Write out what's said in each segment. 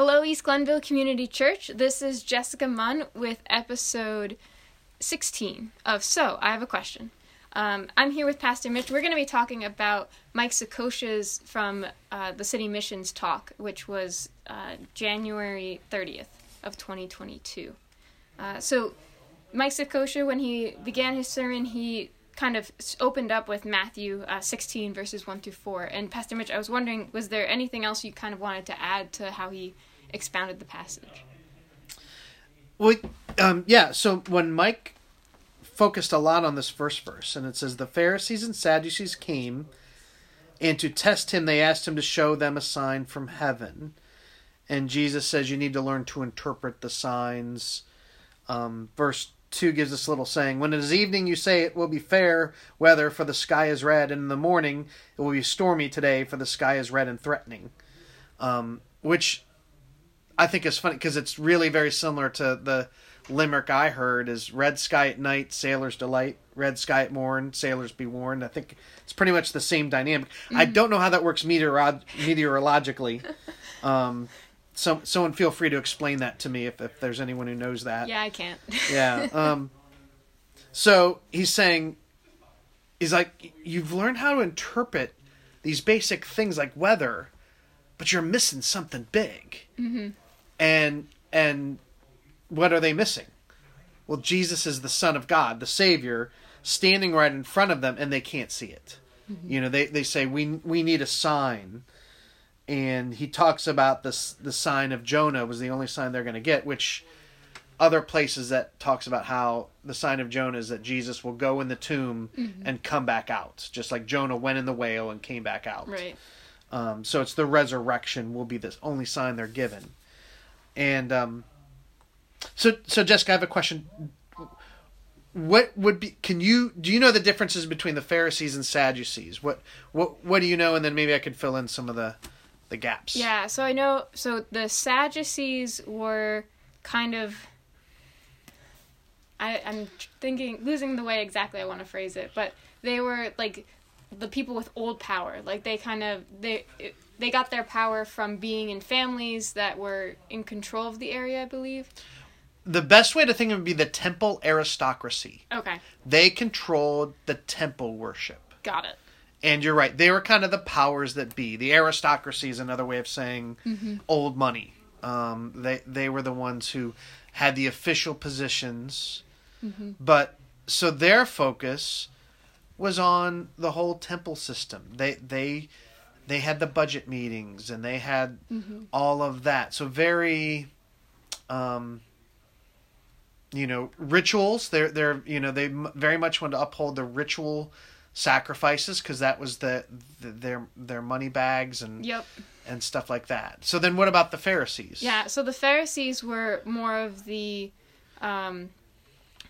Hello, East Glenville Community Church. This is Jessica Munn with episode 16 of So I Have a Question. Um, I'm here with Pastor Mitch. We're going to be talking about Mike Saccocio's from uh, the City Missions talk, which was uh, January 30th of 2022. Uh, so, Mike Sakosha, when he began his sermon, he kind of opened up with Matthew uh, 16 verses 1 through 4. And Pastor Mitch, I was wondering, was there anything else you kind of wanted to add to how he expounded the passage? Well, um, yeah. So when Mike focused a lot on this first verse, and it says, The Pharisees and Sadducees came, and to test him, they asked him to show them a sign from heaven. And Jesus says, You need to learn to interpret the signs. Um, verse 2 gives this little saying When it is evening, you say it will be fair weather, for the sky is red, and in the morning it will be stormy today, for the sky is red and threatening. Um, which I think is funny because it's really very similar to the limerick I heard is red sky at night, sailors delight, red sky at morn, sailors be warned. I think it's pretty much the same dynamic. Mm-hmm. I don't know how that works meteorolog- meteorologically. Um, so someone feel free to explain that to me if, if there's anyone who knows that. Yeah, I can't. yeah. Um, so he's saying, he's like, you've learned how to interpret these basic things like weather, but you're missing something big. Mm-hmm. And and what are they missing? Well, Jesus is the Son of God, the Savior, standing right in front of them, and they can't see it. Mm-hmm. You know, they, they say we we need a sign and he talks about this the sign of Jonah was the only sign they're going to get, which other places that talks about how the sign of Jonah is that Jesus will go in the tomb mm-hmm. and come back out, just like Jonah went in the whale and came back out. Right. Um, so it's the resurrection will be the only sign they're given, and um, so so Jessica, I have a question. What would be? Can you do you know the differences between the Pharisees and Sadducees? What what what do you know? And then maybe I could fill in some of the the gaps. Yeah, so I know so the Sadducees were kind of I, I'm thinking losing the way exactly I want to phrase it, but they were like the people with old power. Like they kind of they they got their power from being in families that were in control of the area, I believe. The best way to think of it would be the temple aristocracy. Okay. They controlled the temple worship. Got it. And you're right. They were kind of the powers that be. The aristocracy is another way of saying mm-hmm. old money. Um, they they were the ones who had the official positions, mm-hmm. but so their focus was on the whole temple system. They they they had the budget meetings and they had mm-hmm. all of that. So very, um, you know, rituals. They're they're you know they very much want to uphold the ritual sacrifices because that was the, the, their their money bags and yep. and stuff like that. So then, what about the Pharisees? Yeah, so the Pharisees were more of the, um,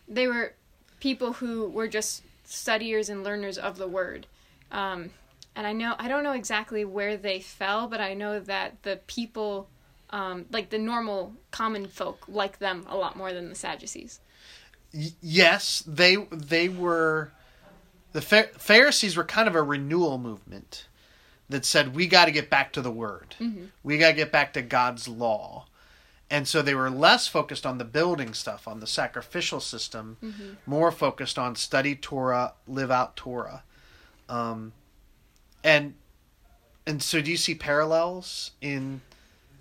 they were people who were just studiers and learners of the word. Um, and I know I don't know exactly where they fell, but I know that the people, um, like the normal common folk, like them a lot more than the Sadducees. Y- yes, they they were the Pharisees were kind of a renewal movement that said we got to get back to the word. Mm-hmm. We got to get back to God's law. And so they were less focused on the building stuff, on the sacrificial system, mm-hmm. more focused on study Torah, live out Torah. Um, and and so do you see parallels in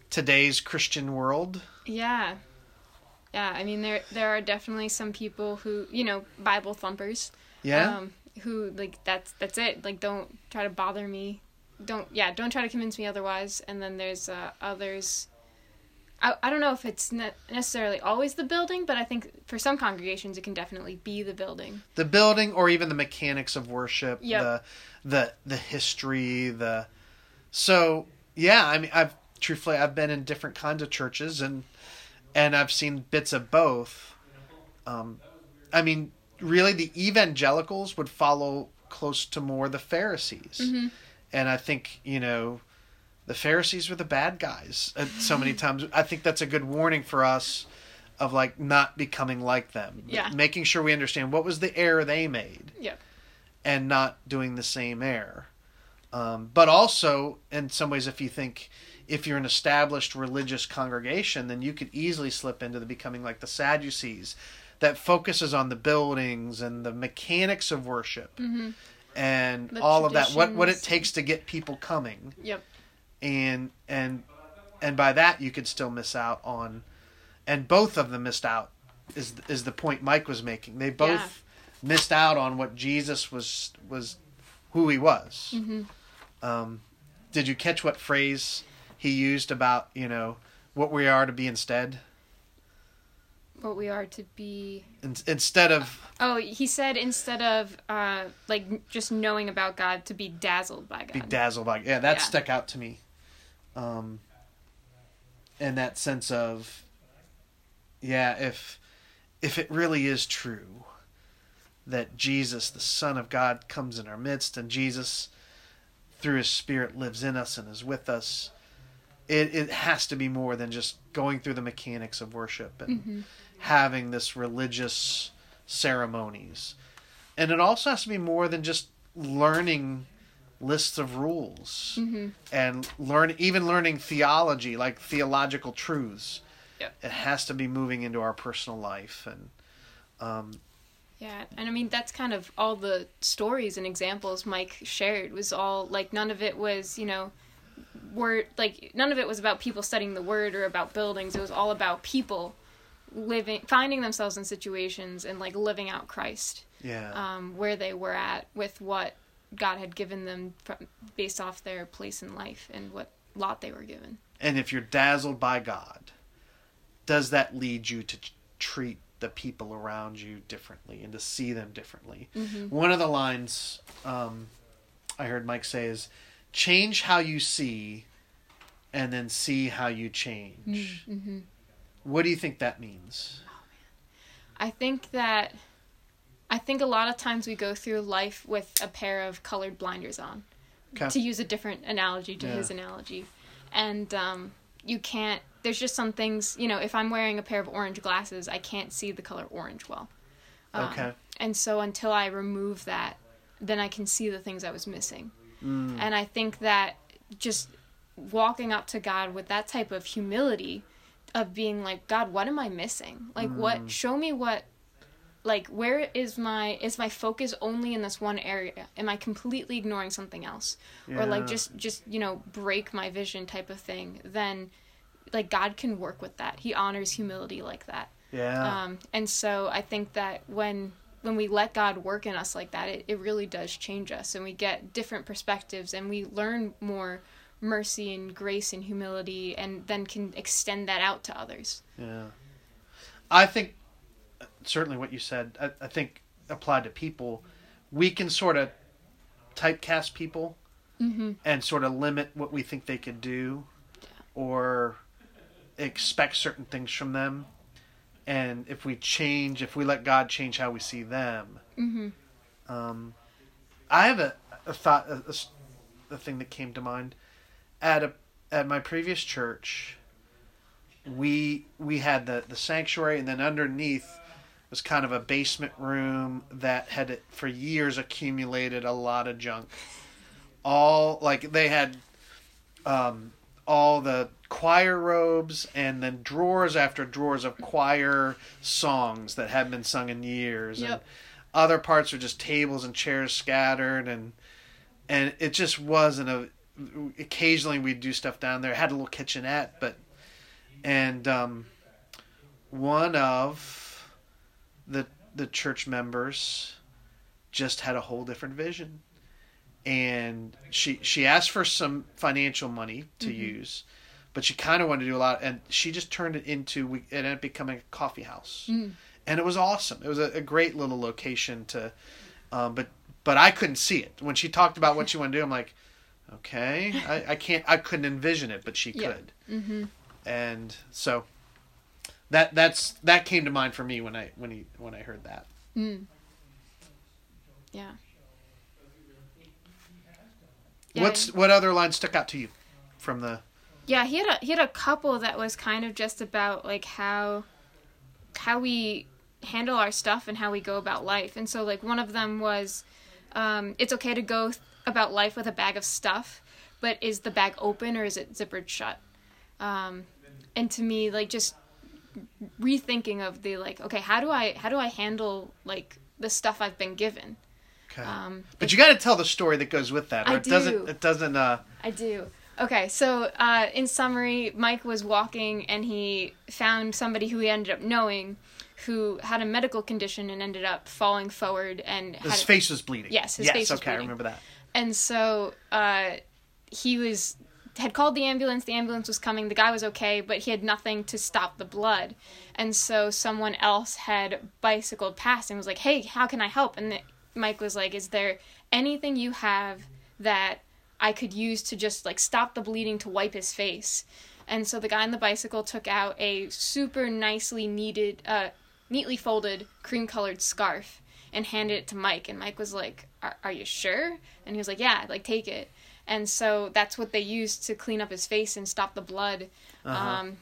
today's Christian world? Yeah. Yeah, I mean there there are definitely some people who, you know, Bible thumpers. Yeah. Um, who like that's that's it like don't try to bother me don't yeah don't try to convince me otherwise and then there's uh, others I, I don't know if it's ne- necessarily always the building but i think for some congregations it can definitely be the building the building or even the mechanics of worship yep. the the the history the so yeah i mean i've truthfully i've been in different kinds of churches and and i've seen bits of both um i mean really the evangelicals would follow close to more the Pharisees. Mm-hmm. And I think, you know, the Pharisees were the bad guys so many times. I think that's a good warning for us of like not becoming like them. Yeah. Making sure we understand what was the error they made. Yeah. And not doing the same error. Um, but also, in some ways, if you think if you're an established religious congregation, then you could easily slip into the becoming like the Sadducees, that focuses on the buildings and the mechanics of worship Mm-hmm. and The all of that. What what it takes to get people coming, Yep. And and and by that you could still miss out on, and both of them missed out. Is is the point Mike was making? They both missed out on what Jesus was was who he was. Mm-hmm. Um, did you catch what phrase he used about you know what we are to be instead? What we are to be. In, instead of Oh, he said instead of uh, like just knowing about God, to be dazzled by God. be dazzled by yeah, that Yeah. stuck out to me. Um, and that sense of yeah, if if it really is true that Jesus, the Son of God, comes in our midst, and Jesus, through His Spirit, lives in us and is with us. It, it has to be more than just going through the mechanics of worship and Mhm. having this religious ceremonies. And it also has to be more than just learning lists of rules Mm-hmm. and learn even learning theology, like theological truths. Yep. It has to be moving into our personal life and um, Yeah, and I mean that's kind of all the stories and examples Mike shared was all like none of it was you know word like none of it was about people studying the word or about buildings. It was all about people living finding themselves in situations and like living out Christ yeah. um, where they were at with what God had given them from, based off their place in life and what lot they were given. and if you're dazzled by God, does that lead you to treat the people around you differently and to see them differently? Mm-hmm. One of the lines um, I heard Mike say is change how you see and then see how you change. Mm-hmm. What do you think that means? I think that I think a lot of times we go through life with a pair of colored blinders on. Okay. To use a different analogy to Yeah. his analogy. And um, you can't there's just some things, you know, if I'm wearing a pair of orange glasses, I can't see the color orange well. Um, Okay. And so until I remove that, then I can see the things I was missing. Mm. And I think that just walking up to God with that type of humility of being like, God, what am I missing? Like Mm. what show me what like where is my is my focus only in this one area? Am I completely ignoring something else? Or like just just, you know, break my vision type of thing. Then like God can work with that. He honors humility like that. Yeah. Um, and so I think that when when we let God work in us like that, it, it really does change us and we get different perspectives and we learn more mercy and grace and humility and then can extend that out to others. Yeah. I think certainly what you said, I, I think applied to people, we can sort of typecast people Mm-hmm. and sort of limit what we think they could do or expect certain things from them. And if we change, if we let God change how we see them, Mm-hmm. um, I have a, a thought, a thing that came to mind at a at my previous church. We we had the the sanctuary, and then underneath was kind of a basement room that had for years accumulated a lot of junk. All like they had um, all the choir robes and then drawers after drawers of choir songs that hadn't been sung in years. And other parts are just tables and chairs scattered and and it just wasn't a occasionally we'd do stuff down there. It had a little kitchenette, but and um, one of the the church members just had a whole different vision and she she asked for some financial money to use but she kind of wanted to do a lot and she just turned it into we it ended up becoming a coffee house Mm. and it was awesome it was a, a great little location to um, but but i couldn't see it when she talked about what she wanted to do i'm like okay i, I can't i couldn't envision it but she Yeah. could Mm-hmm. and so that that's that came to mind for me when i when he when i heard that Mm. Yeah. Yeah, what's what other line stuck out to you from the Yeah, he had a he had a couple that was kind of just about like how how we handle our stuff and how we go about life. And so like one of them was um, it's okay to go th- about life with a bag of stuff, but is the bag open or is it zippered shut? um, and to me like just rethinking of the like okay how do i how do i handle like the stuff i've been given Okay. um, but you got to tell the story that goes with that, or I it doesn't. do. It doesn't. Uh, I do. Okay, so uh, in summary, Mike was walking and he found somebody who he ended up knowing who had a medical condition and ended up falling forward and his face was bleeding. Yes, his yes, face was okay, I remember that. and so uh, he was had called the ambulance. The ambulance was coming. The guy was okay, but he had nothing to stop the blood. And so someone else had bicycled past and was like, "Hey, how can I help?" And the, Mike was like, "Is there anything you have that I could use to just like stop the bleeding to wipe his face?" And so the guy on the bicycle took out a super nicely needed, uh, neatly folded cream colored scarf and handed it to Mike. And Mike was like, are, are you sure? And he was like, Yeah, like take it. And so that's what they used to clean up his face and stop the blood. Uh-huh. Um,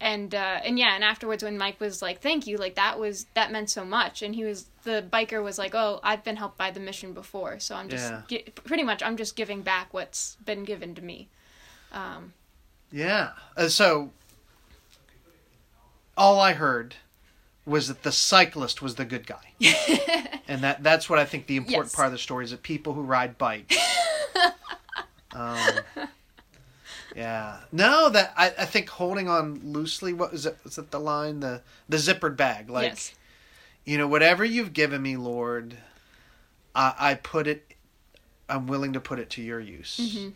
and uh, and yeah, and afterwards when Mike was like, "Thank you," like that was that meant so much. And he was the biker was like, "Oh, I've been helped by the mission before, so I'm just Yeah. gi- pretty much I'm just giving back what's been given to me." Um, Yeah. Uh, so all I heard was that the cyclist was the good guy, and that that's what I think the important Yes. part of the story is that people who ride bikes. um, yeah. No, that I, I think holding on loosely. What was it? Was it the line the the zippered bag? Like yes. you know, whatever you've given me, Lord, I, I put it. I'm willing to put it to your use. Mhm.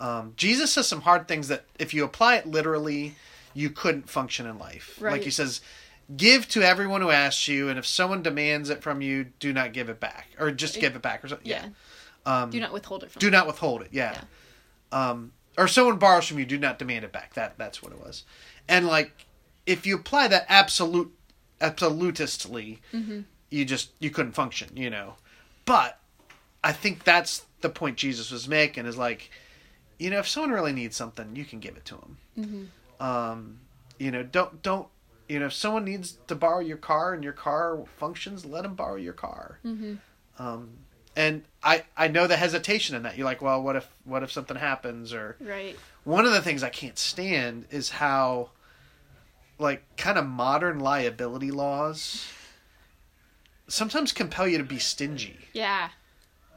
Um, Jesus says some hard things that, if you apply it literally, you couldn't function in life. Like he says, give to everyone who asks you, and if someone demands it from you, do not give it back, or just give it back, or something. Yeah. Yeah. Um, Do not withhold it from. do not withhold it. Yeah. Um, or someone borrows from you, do not demand it back. That that's what it was. And like, if you apply that absolute absolutistly, Mm-hmm. you just you couldn't function. You know. But I think that's the point Jesus was making is like, you know, if someone really needs something, you can give it to them. Mm-hmm. Um, you know, don't don't. You know, if someone needs to borrow your car and your car functions, let them borrow your car. Mm-hmm. Um, and I I know the hesitation in that. You're like, well, what if what if something happens? Or Right. one of the things I can't stand is how, like, kind of modern liability laws sometimes compel you to be stingy. Yeah.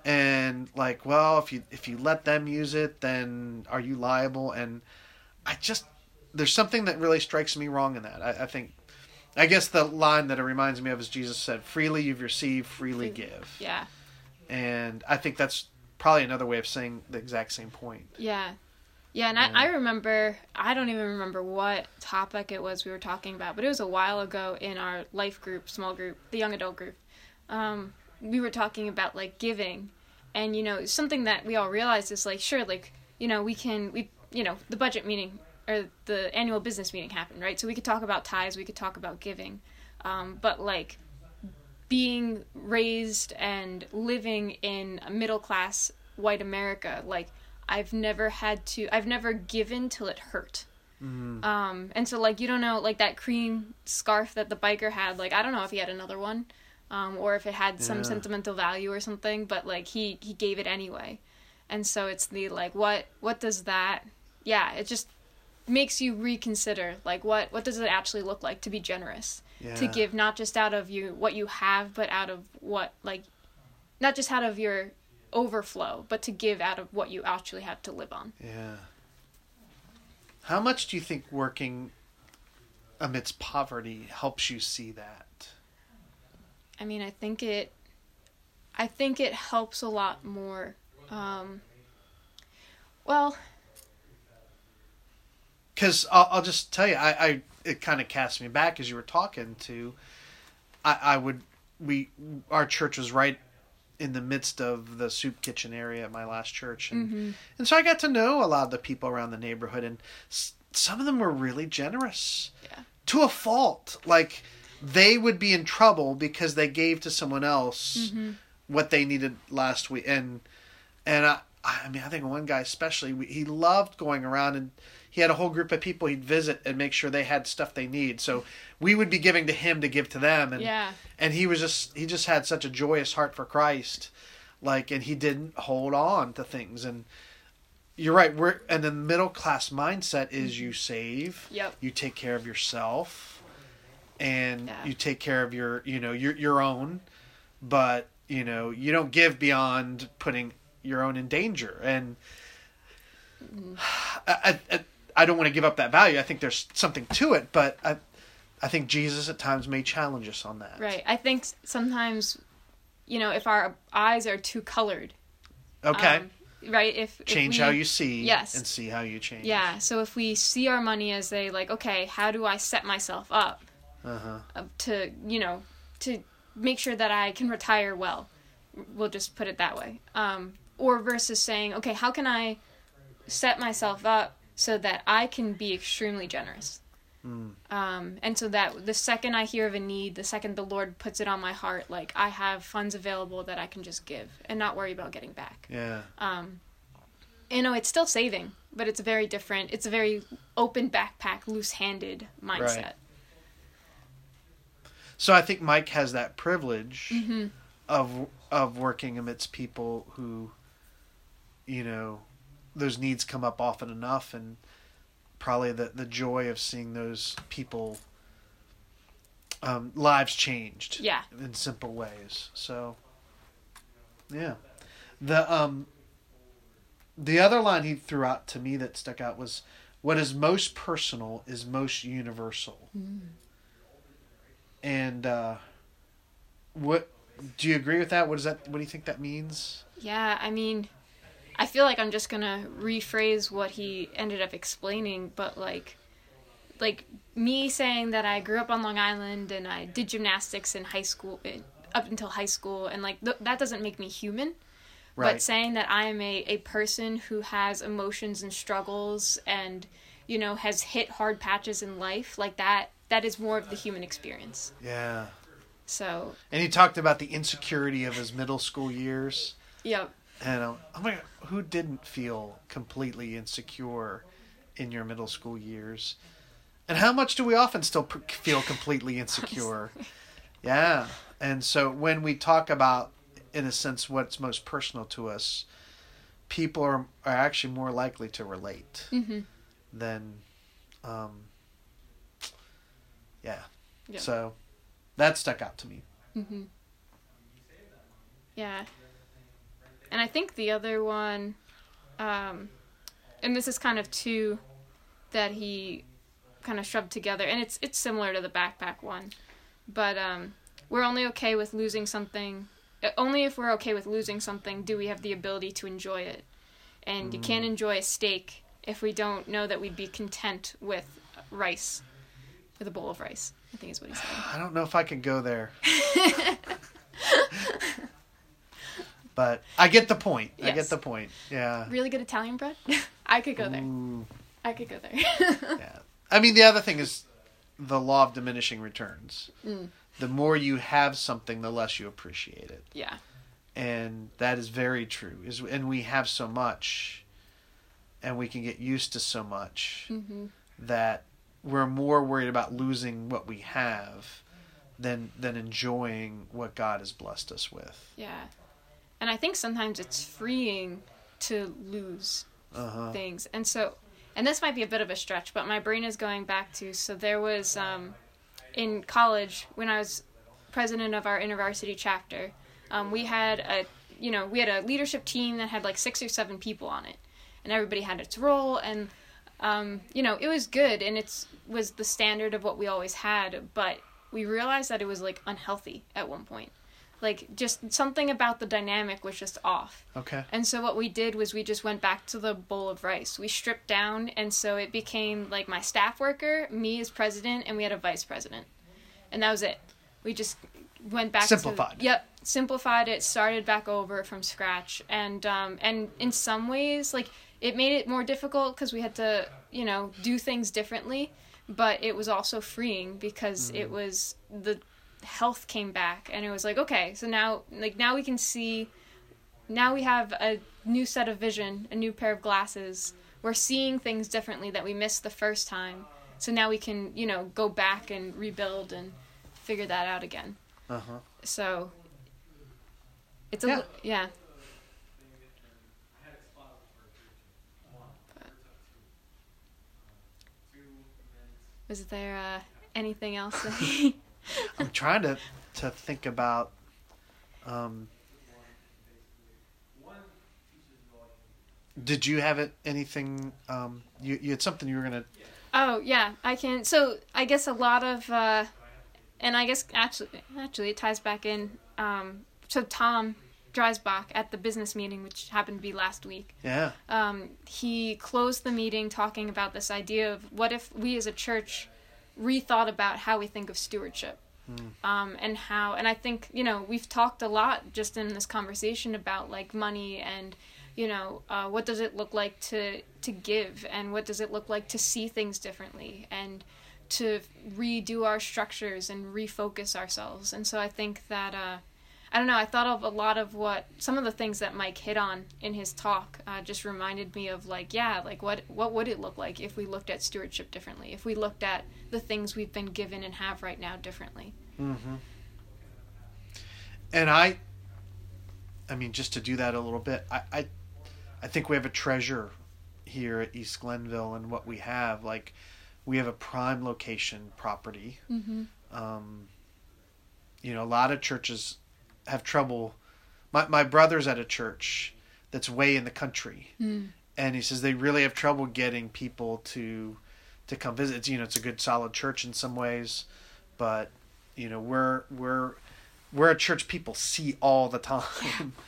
And like, well, if you if you let them use it, then are you liable? And I just there's something that really strikes me wrong in that. I, I think. I guess the line that it reminds me of is Jesus said, "Freely you've received, freely give." Yeah. And I think that's probably another way of saying the exact same point. Yeah. Yeah, and Yeah. I, I remember, I don't even remember what topic it was we were talking about, but it was a while ago in our life group, small group, the young adult group. Um, we were talking about like giving, and you know, something that we all realized is like, sure, like, you know, we can, we, you know, the budget meeting or the annual business meeting happened, right? So we could talk about ties, we could talk about giving, um, but like, being raised and living in a middle class white America, like I've never had to, I've never given till it hurt. Mm-hmm. Um, and so like you don't know, like that cream scarf that the biker had, like I don't know if he had another one, um, or if it had some Yeah. sentimental value or something, but like he he gave it anyway, and so it's the like what what does that, yeah, it just makes you reconsider like what what does it actually look like to be generous Yeah. to give not just out of you what you have but out of what like not just out of your overflow but to give out of what you actually have to live on Yeah. How much do you think working amidst poverty helps you see that? i mean i think it i think it helps a lot more um well Because I'll, I'll just tell you, I, I it kind of cast me back as you were talking to. I, I would we our church was right in the midst of the soup kitchen area at my last church, and mhm, and so I got to know a lot of the people around the neighborhood, and s- some of them were really generous. Yeah. To a fault, like they would be in trouble because they gave to someone else mhm, what they needed last week, and and I, I mean, I think one guy especially, we, he loved going around and he had a whole group of people he'd visit and make sure they had stuff they need. So we would be giving to him to give to them, and yeah and he was just he just had such a joyous heart for Christ, like, and he didn't hold on to things, and you're right. We're and the middle class mindset is you save, Yep. you take care of yourself, and Yeah. you take care of your you know your your own, but you know you don't give beyond putting your own in danger. And mm-hmm. I, I I don't want to give up that value. I think there's something to it, but I I think Jesus at times may challenge us on that. Right. I think sometimes, you know, if our eyes are too colored. Okay. um, right. If if change we- how you see. Yes. And see how you change. Yeah. So if we see our money as a like, okay, how do I set myself up Uh huh. uh, to you know to make sure that I can retire well. We'll just put it that way. Um, or versus saying, okay, how can I set myself up so that I can be extremely generous? Um, and so that the second I hear of a need, the second the Lord puts it on my heart, like I have funds available that I can just give and not worry about getting back. Yeah. Um, you know, it's still saving, but it's very different. It's a very open backpack, loose-handed mindset. So I think Mike has that privilege Mm-hmm. of of working amidst people who, you know, those needs come up often enough, and probably the the joy of seeing those people um, lives changed. Yeah. In simple ways. So. Yeah, the um. The other line he threw out to me that stuck out was, "What is most personal is most universal." And uh, what do you agree with that? What does that? What do you think that means? Yeah, I mean, I feel like I'm just gonna rephrase what he ended up explaining, but like, like me saying that I grew up on Long Island and I did gymnastics in high school, eh, up until high school, and like th- that doesn't make me human. Right. But saying that I am a, a person who has emotions and struggles and, you know, has hit hard patches in life, like that, that is more of the human experience. yeah. So, And he talked about the insecurity of his middle school years. yeah, And um, oh my god, who didn't feel completely insecure in your middle school years? And how much do we often still p- feel completely insecure? yeah. And so when we talk about, in a sense, what's most personal to us, people are, are actually more likely to relate hmm than, um, yeah. Yeah. So that stuck out to me. hmm Yeah. And I think the other one, um, and this is kind of two that he kind of shoved together, and it's it's similar to the backpack one, but um, we're only okay with losing something. uh, Only if we're okay with losing something do we have the ability to enjoy it, and you can't enjoy a steak if we don't know that we'd be content with rice, with a bowl of rice. I think is what he said. I don't know if I could go there. but I get the point. I get the point. Yeah. really good Italian bread. I could go there. Ooh, I could go there. yeah. I mean, the other thing is the law of diminishing returns. Mm. The more you have something, the less you appreciate it, yeah. and that is very true. Is and we have so much, and we can get used to so much hmm that we're more worried about losing what we have than than enjoying what God has blessed us with. Yeah. And I think sometimes it's freeing to lose Uh huh. things. And so, and this might be a bit of a stretch, but my brain is going back to so there was um, in college when I was president of our intervarsity chapter, um, we had a you know we had a leadership team that had like six or seven people on it, and everybody had its role and. Um, you know, it was good and it's was the standard of what we always had, but we realized that it was like unhealthy at one point. Like just something about the dynamic was just off. Okay. And so what we did was we just went back to the bowl of rice. We stripped down, and so it became like my staff worker, me as president, and we had a vice president, and that was it. We just went back Simplified. To, yep, simplified it, started back over from scratch, and um, and in some ways, like it made it more difficult because we had to, you know, do things differently, but it was also freeing because it was the health came back and it was like okay so now like now we can see now we have a new set of vision a new pair of glasses. We're seeing things differently that we missed the first time. So now we can you know go back and rebuild and figure that out again. Uh-huh. So it's a yeah, yeah. Was there uh, anything else? I'm trying to to think about. Um, did you have it anything? Um, you you had something you were gonna. Oh yeah, I can. So I guess a lot of, uh, and I guess actually, actually it ties back in. Um, so Tom Dreisbach at the business meeting, which happened to be last week. Yeah. Um, he closed the meeting talking about this idea of what if we as a church rethought about how we think of stewardship. Um, and how, and I think, you know, we've talked a lot just in this conversation about like money and, you know, uh, what does it look like to, to give and what does it look like to see things differently and to redo our structures and refocus ourselves. And so I think that, uh, I don't know. I thought of a lot of what some of the things that Mike hit on in his talk. Uh, just reminded me of like, yeah, like what what would it look like if we looked at stewardship differently? If we looked at the things we've been given and have right now differently. Mm-hmm. And I, I mean, just to do that a little bit, I, I, I think we have a treasure here at East Glenville and what we have. Like, we have a prime location property. Mm-hmm. Um, you know, a lot of churches have trouble. My my brother's at a church that's way in the country, Mm. and he says they really have trouble getting people to to come visit. It's, you know, it's a good solid church in some ways, but you know, we're we're we're a church people see all the time.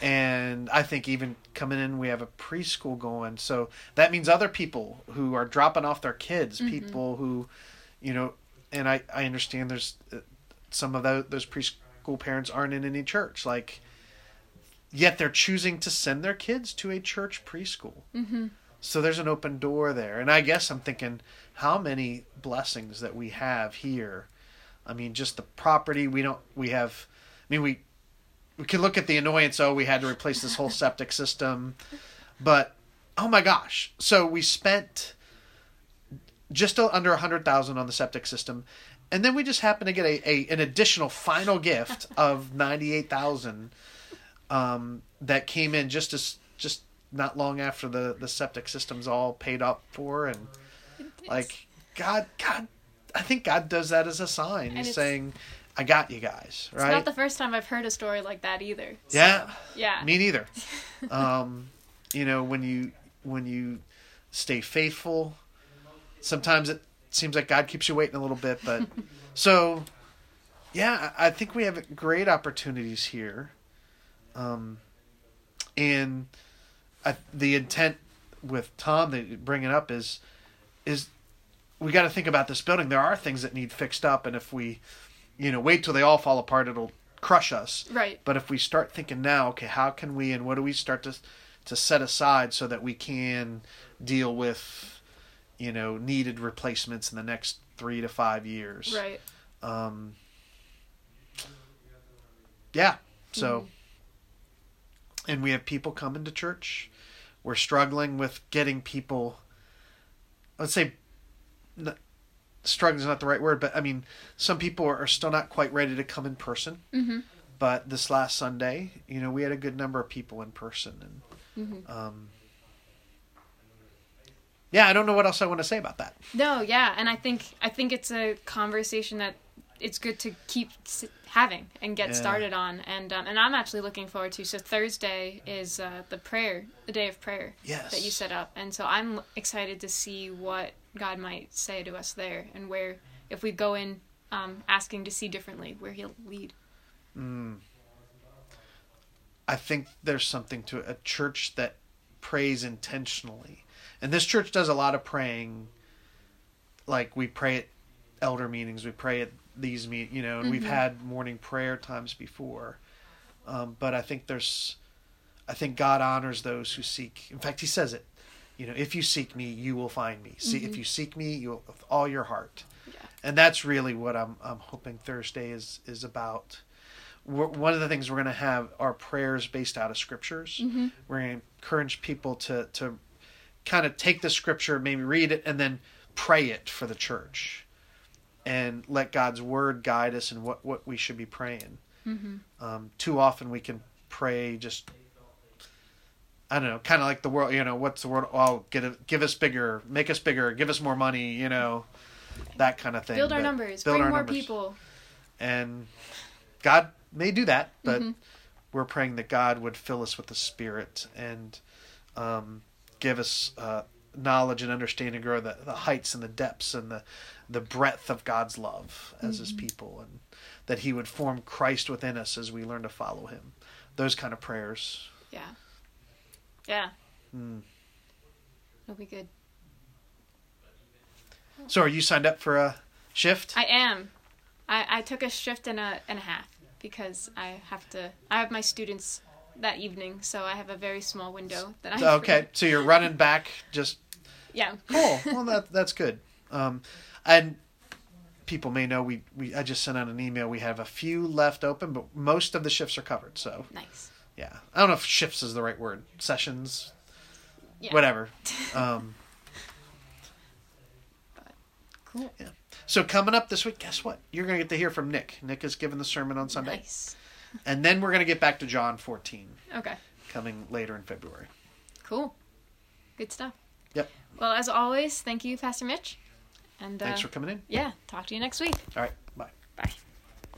And I think even coming in, we have a preschool going. So that means other people who are dropping off their kids, Mhm. people who, you know, and I, I understand there's uh, some of those, those parents aren't in any church. Like, yet they're choosing to send their kids to a church preschool. Mm-hmm. So there's an open door there. And I guess I'm thinking how many blessings that we have here. I mean, just the property we don't we have I mean we we can look at the annoyance oh we had to replace this whole septic system. But oh my gosh. So we spent just under a hundred thousand on the septic system. And then we just happened to get a, a an additional final gift of ninety eight thousand um, that came in just as just not long after the the septic system's all paid up for and like God God I think God does that as a sign. And He's saying, I got you guys, It's right? not the first time I've heard a story like that either. So, Yeah. Yeah. Me neither. um, you know, when you when you stay faithful, sometimes it seems like God keeps you waiting a little bit, but so yeah, I think we have great opportunities here. Um, and I, the intent with Tom that you bring it up is is we got to think about this building. There are things that need fixed up, and if we, you know, wait till they all fall apart, it'll crush us. Right. But if we start thinking now, okay, how can we and what do we start to to set aside so that we can deal with, you know, needed replacements in the next three to five years? Right. Um, yeah. So, and we have people coming to church. We're struggling with getting people. Let's say, struggling is not the right word, but I mean, some people are still not quite ready to come in person. Mm-hmm. But this last Sunday, you know, we had a good number of people in person, and Mm-hmm. um, yeah, I don't know what else I want to say about that. No, yeah, and I think I think it's a conversation that it's good to keep having and get Yeah. started on, and um, and I'm actually looking forward to. So Thursday is uh, the prayer, the day of prayer Yes, that you set up, and so I'm excited to see what God might say to us there, and where if we go in um, asking to see differently, where He'll lead. Mm. I think there's something to a church that prays intentionally. And this church does a lot of praying. Like we pray at elder meetings, we pray at these meet, you know, and we've Mhm. had morning prayer times before. Um, but I think there's, I think God honors those who seek. In fact, He says it. You know, if you seek me, you will find me. See, if Mhm. you seek me, you will, with all your heart. Yeah. And that's really what I'm I'm hoping Thursday is is about we're, one of the things we're going to have are prayers based out of scriptures. Mm-hmm. We're going to encourage people to to kind of take the scripture, maybe read it, and then pray it for the church, and let God's word guide us in what what we should be praying. Mm-hmm. Um, too often we can pray just. I don't know, kind of like the world. You know, what's the world? Oh, get it, give us bigger, make us bigger, give us more money. You know, that kind of thing. Build our but numbers. build Bring our more numbers. people. And God may do that, but Mhm. we're praying that God would fill us with the Spirit and um, give us uh, knowledge and understanding, grow the, the heights and the depths and the, the breadth of God's love as His people, and that He would form Christ within us as we learn to follow Him. Those kind of prayers. Yeah. Yeah. Mm. It'll be good. So, are you signed up for a shift? I am. I, I took a shift and a and a half because I have to. I have my students that evening, so I have a very small window that I. okay, so you're running back just Yeah. cool. Well, that that's good. Um, and people may know we, we I just sent out an email. We have a few left open, but most of the shifts are covered. So Nice. yeah, I don't know if shifts is the right word. Sessions, Yeah. whatever. Um, Cool. so coming up this week, guess what? You're gonna get to hear from Nick. Nick is giving the sermon on Sunday, Nice. And then we're gonna get back to John 14 Okay. coming later in February. Cool. Good stuff. Yep. Well, as always, thank you, Pastor Mitch. And uh, Thanks for coming in. yeah, talk to you next week. All right.